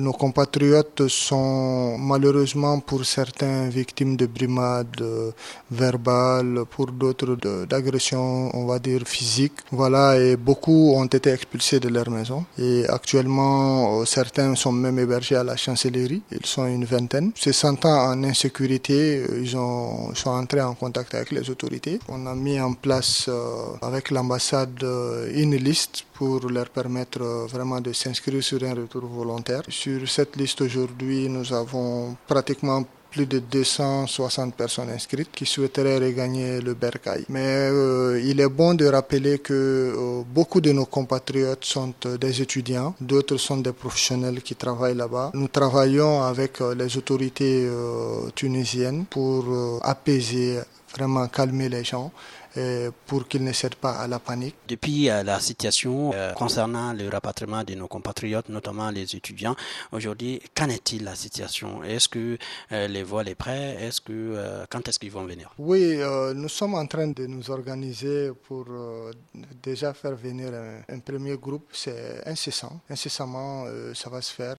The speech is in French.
Nos compatriotes sont malheureusement pour certains victimes de brimades verbales, pour d'autres d'agressions, on va dire physiques. Voilà, et beaucoup ont été expulsés de leur maison. Et actuellement, certains sont même hébergés à la chancellerie. Ils sont une vingtaine. Se sentant en insécurité, ils, ont, sont entrés en contact avec les autorités. On a mis en place euh, avec l'ambassade une liste pour leur permettre vraiment de s'inscrire sur un retour volontaire. Sur cette liste aujourd'hui, nous avons pratiquement plus de 260 personnes inscrites qui souhaiteraient regagner le Bercail. Mais euh, il est bon de rappeler que euh, beaucoup de nos compatriotes sont euh, des étudiants, d'autres sont des professionnels qui travaillent là-bas. Nous travaillons avec les autorités tunisiennes pour apaiser, vraiment calmer les gens pour qu'ils ne cèdent pas à la panique. Depuis euh, la situation euh, concernant le rapatriement de nos compatriotes, notamment les étudiants, aujourd'hui, qu'en est-il la situation? Est-ce que euh, les vols est prêts Est-ce que quand est-ce qu'ils vont venir? Oui, nous sommes en train de nous organiser pour déjà faire venir un, un premier groupe. C'est incessant, incessamment, ça va se faire.